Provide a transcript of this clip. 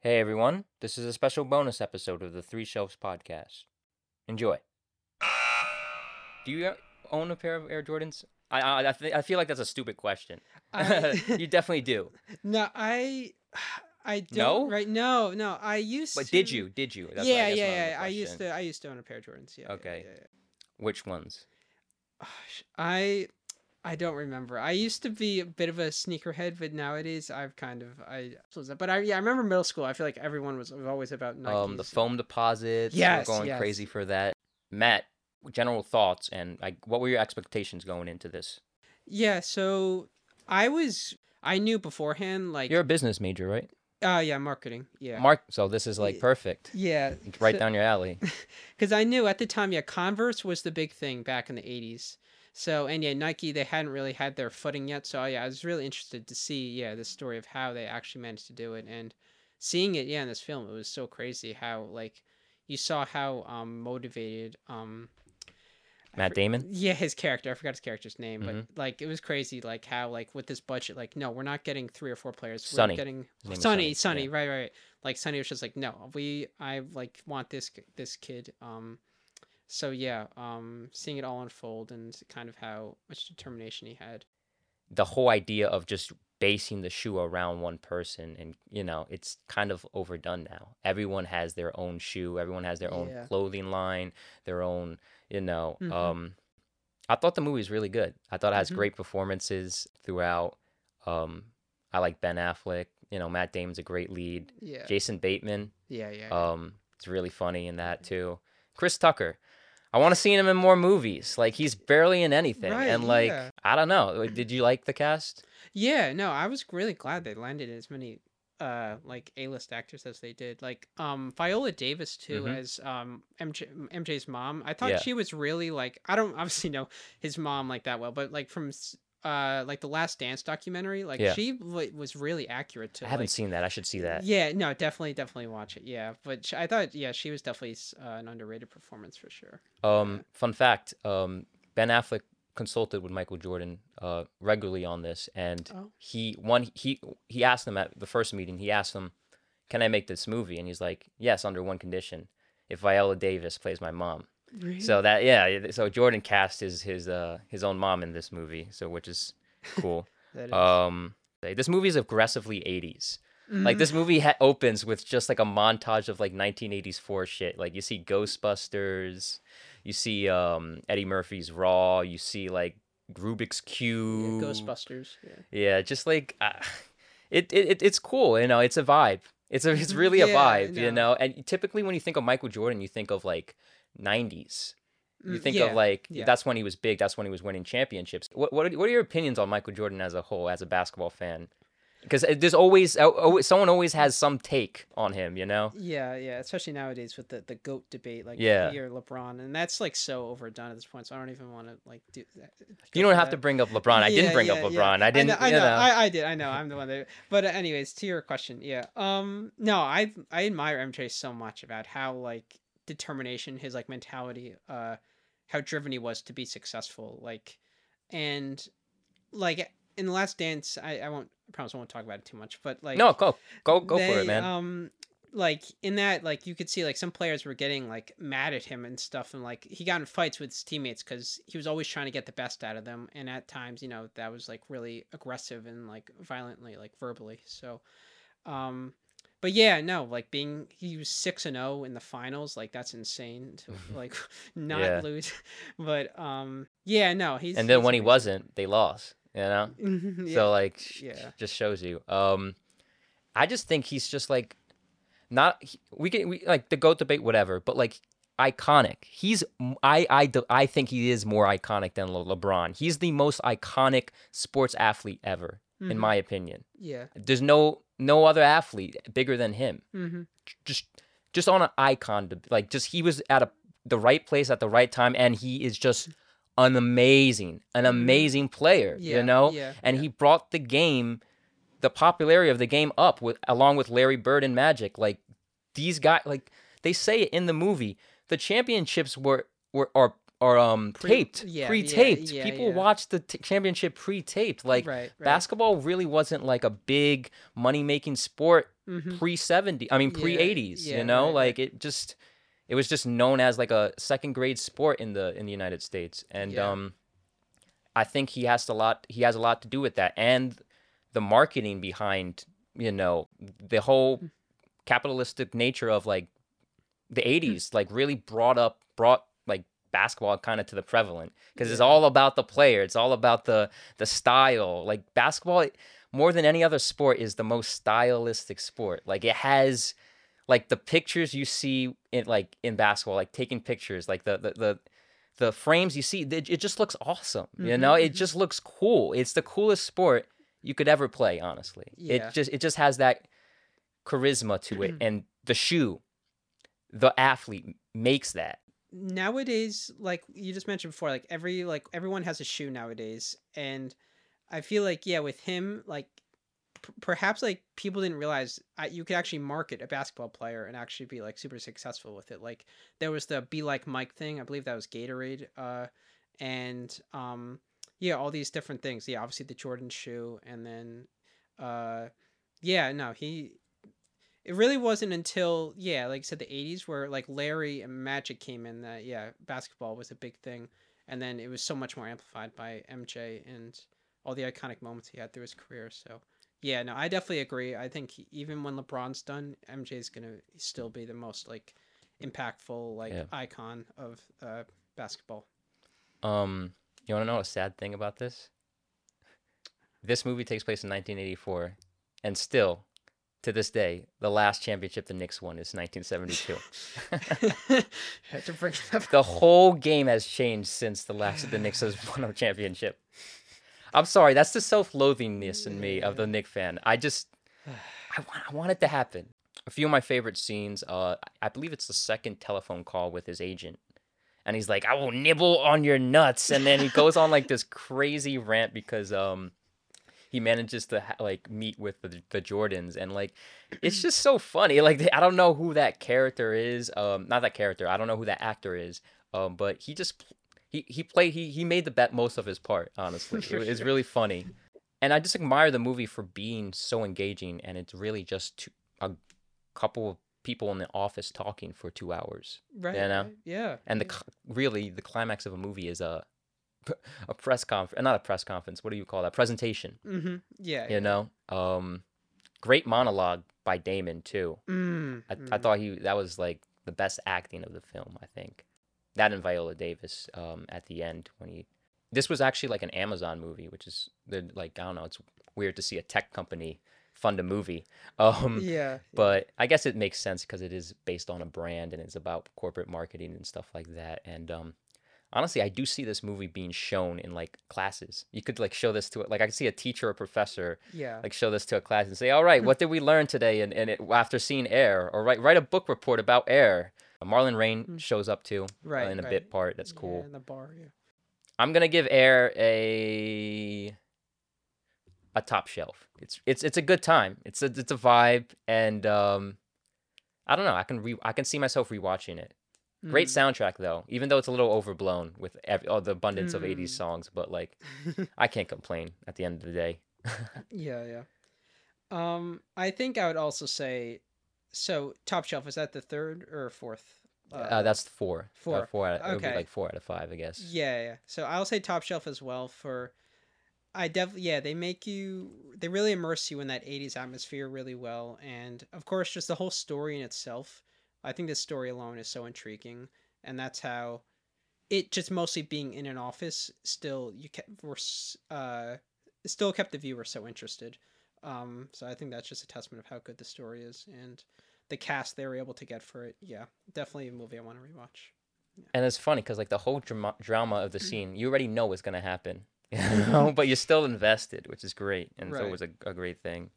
Hey everyone, this is a special bonus episode of the Three Shelves podcast. Enjoy. Do you own a pair of Air Jordans? I I, I, th- I feel like that's a stupid question. I- you definitely do. No, I I don't No? right no, no. I used But to did you? Did you? That's yeah, yeah, yeah. I used to I used to own a pair of Jordans. Yeah. yeah, Okay. yeah, yeah. Which ones? I I don't remember. I used to be a bit of a sneakerhead, but nowadays I've kind of I but I yeah, I remember middle school. I feel like everyone was always about Nikes. Um, the Foamposites. we're Yes, going yes. crazy for that. Matt, general thoughts and like, what were your expectations going into this? Yeah, so I was I knew beforehand like You're a business major, right? uh yeah, marketing. Yeah. Mark. So this is like perfect. yeah. Right so- down your alley. because I knew at the time, yeah, Converse was the big thing back in the '80s. So and yeah, Nike they hadn't really had their footing yet. So yeah, I was really interested to see yeah the story of how they actually managed to do it and seeing it yeah in this film it was so crazy how like you saw how um motivated um Matt Damon. yeah his character I forgot his character's name but like it was crazy like how like with this budget like no we're not getting three or four players Sonny. we're getting His name is Sonny, Sonny, Sonny, yeah. right, right. Like Sonny was just like, no, we, I like want this this kid. Um, so yeah, um, seeing it all unfold and kind of how much determination he had. the whole idea of just basing the shoe around one person and you know it's kind of overdone now everyone has their own shoe everyone has their own Yeah. clothing line their own you know Mhm. um i thought the movie was really good i thought it has Mhm. great performances throughout um i like ben affleck you know matt damon's a great lead Yeah, jason bateman yeah, yeah. um it's really funny in that too chris tucker I want to see him in more movies. Like he's barely in anything, Right, and like yeah. I don't know. Did you like the cast? yeah, no, I was really glad they landed as many uh like A-list actors as they did. Like um Viola Davis too Mhm. as um MJ, MJ's mom. I thought Yeah. she was really like I don't obviously know his mom like that well, but like from uh like the Last Dance documentary, like Yeah. she w- was really accurate to I haven't like, seen that. I should see that. Yeah, no, definitely, definitely watch it. Yeah, but sh- I thought, yeah, she was definitely uh, an underrated performance for sure. Um, fun fact: um, Ben Affleck consulted with Michael Jordan uh, regularly on this, and Oh. he one he he asked him at the first meeting. He asked him, "Can I make this movie?" And he's like, "Yes, under one condition: if Viola Davis plays my mom." So that yeah, so Jordan cast his his uh his own mom in this movie, so which is cool. Is- um, this movie is aggressively 80s. Like Mhm. this movie ha- opens with just like a montage of like 1984 shit. Like you see Ghostbusters, you see um Eddie Murphy's Raw, you see like Rubik's Yeah, Cube, Ghostbusters. Yeah. Yeah, just like uh, it, it it- it's cool. You know, it's a vibe. It's a it's really a vibe. You know, and typically when you think of Michael Jordan, you think of like 90s. You Mm, think yeah, of like yeah. that's when he was big. That's when he was winning championships. What what are, what are your opinions on Michael Jordan as a whole, as a basketball fan? Because there's always, always someone always has some take on him. You know? Yeah, yeah, especially nowadays with the, the goat debate, like Yeah. or LeBron, and that's like so overdone at this point. So I don't even want to like do. That, You don't have to bring up LeBron. I didn't Yeah, bring up LeBron. I didn't. know, I you know, know. I, I did. I know. I'm the one that. But uh, anyways, to your question, yeah. Um, no, I I admire MJ so much about how like determination, his like mentality, uh, how driven he was to be successful, like, and like in the Last Dance, I I won't I promise I won't talk about it too much, but like no, go go go for it, man. Um, like in that, like you could see, like some players were getting like mad at him and stuff, and like he got in fights with his teammates because he was always trying to get the best out of them, and at times, you know, that was like really aggressive and like violently, like verbally. So, um, but yeah, no, like being he was six and zero in the finals, like that's insane to like not Yeah. lose. But um, yeah, no, he's and then he's when he wasn't, they lost. You know. yeah. So like, Yeah. just shows you. Um, I just think he's just like, not we can we like the goat debate, whatever, but like iconic. He's I I I think he is more iconic than Le- LeBron. He's the most iconic sports athlete ever, in Mhm. my opinion. yeah. There's no no other athlete bigger than him. hmm Just just on an icon, to, like just he was at a the right place at the right time, and he is just an amazing, an Mhm. amazing player. Yeah. You know, Yeah. and yeah. he brought the game the popularity of the game up with along with Larry Bird and Magic like these guys like they say it in the movie the championships were were are are um Pre- taped yeah, pre-taped yeah, people yeah. watch the t- championship pre-taped like right, right. basketball really wasn't like a big money making sport Mhm. pre 70 I mean pre-80s, yeah, you know? right. Like it just it was just known as like a second grade sport in the in the United States. And um I think he has a lot he has a lot to do with that and the marketing behind, you know, the whole Mm. capitalistic nature of like the Mm. 80s like really brought up brought like basketball kind of to the prevalent because it's all about the player it's all about the the style like basketball more than any other sport is the most stylistic sport like it has like the pictures you see in like in basketball like taking pictures like the the the, the frames you see it, it just looks awesome you Mhm, know it mhm. just looks cool it's the coolest sport you could ever play honestly Yeah. it just it just has that charisma to it and the shoe the athlete makes that nowadays like you just mentioned before like every like everyone has a shoe nowadays and i feel like yeah with him like p- perhaps like people didn't realize uh, you could actually market a basketball player and actually be like super successful with it. Like there was the be like mike thing i believe that was gatorade uh and um yeah all these different things. Yeah obviously the jordan shoe and then uh yeah no he it really wasn't until yeah like i said the 80s where like larry and magic came in that yeah basketball was a big thing and then it was so much more amplified by mj and all the iconic moments he had through his career so yeah no i definitely agree i think he- even when lebron's done mj's gonna still be the most like impactful like Yeah. icon of uh basketball Um, you want to know a sad thing about this? This movie takes place in 1984, and still, to this day, the last championship the Knicks won is 1972. had to bring the whole game has changed since the last the Knicks has won a championship. I'm sorry, that's the self-loathingness in me of the Knick fan. I just, I want, I want it to happen. A few of my favorite scenes. Uh, I believe it's the second telephone call with his agent, and he's like, "I will nibble on your nuts," and then he goes on like this crazy rant because um, he manages to ha- like meet with the, the Jordans, and like, it's just so funny. Like, I don't know who that character is. Um, not that character. I don't know who that actor is. Um, but he just he he played he he made the bet most of his part. Honestly, it, it's really funny, and I just admire the movie for being so engaging, and it's really just two, a couple of people in the office talking for two hours. right, you know? right, yeah And the really the climax of a movie is a a press conference, not a press conference. What do you call that? Presentation. mm-hmm. yeah You know, um, great monologue by Damon too. mm, I, I mm. thought he that was like the best acting of the film. I think that and Viola Davis um, at the end when he. This was actually like an Amazon movie, which is like I don't know. It's weird to see a tech company fund a movie. Um, yeah but I guess it makes sense because it is based on a brand and it's about corporate marketing and stuff like that. And um, honestly, I do see this movie being shown in like classes. You could like show this to it. Like I could see a teacher or professor yeah like show this to a class and say, "All right, what did we learn today?" And and it, after seeing Air, or write write a book report about Air. Marlon Wayans Mm. shows up too uh, Right, in a right. bit part. That's Yeah, cool. in the bar yeah I'm gonna give Air a a top shelf. It's it's it's a good time. It's a it's a vibe, and um, I don't know. I can re I can see myself rewatching it. Great Mm. soundtrack though, even though it's a little overblown with every, all the abundance of '80s Mm. songs. But like, I can't complain at the end of the day. Yeah, yeah. Um, I think I would also say, so top shelf is that the third or fourth? Uh, that's four. Uh, four. four. Out, be Okay. like four out of five, I guess. yeah, yeah. So I'll say top shelf as well for. I definitely yeah they make you they really immerse you in that '80s atmosphere really well, and of course just the whole story in itself. I think this story alone is so intriguing, and that's how it just mostly being in an office still you kept were uh still kept the viewer so interested. Um, so I think that's just a testament of how good the story is and the cast they were able to get for it. Yeah, definitely a movie I want to rewatch. And it's funny because like the whole drama, drama of the Mm. scene, you already know what's gonna happen, you know, but you're still invested, which is great, and it's Right. always a, a great thing.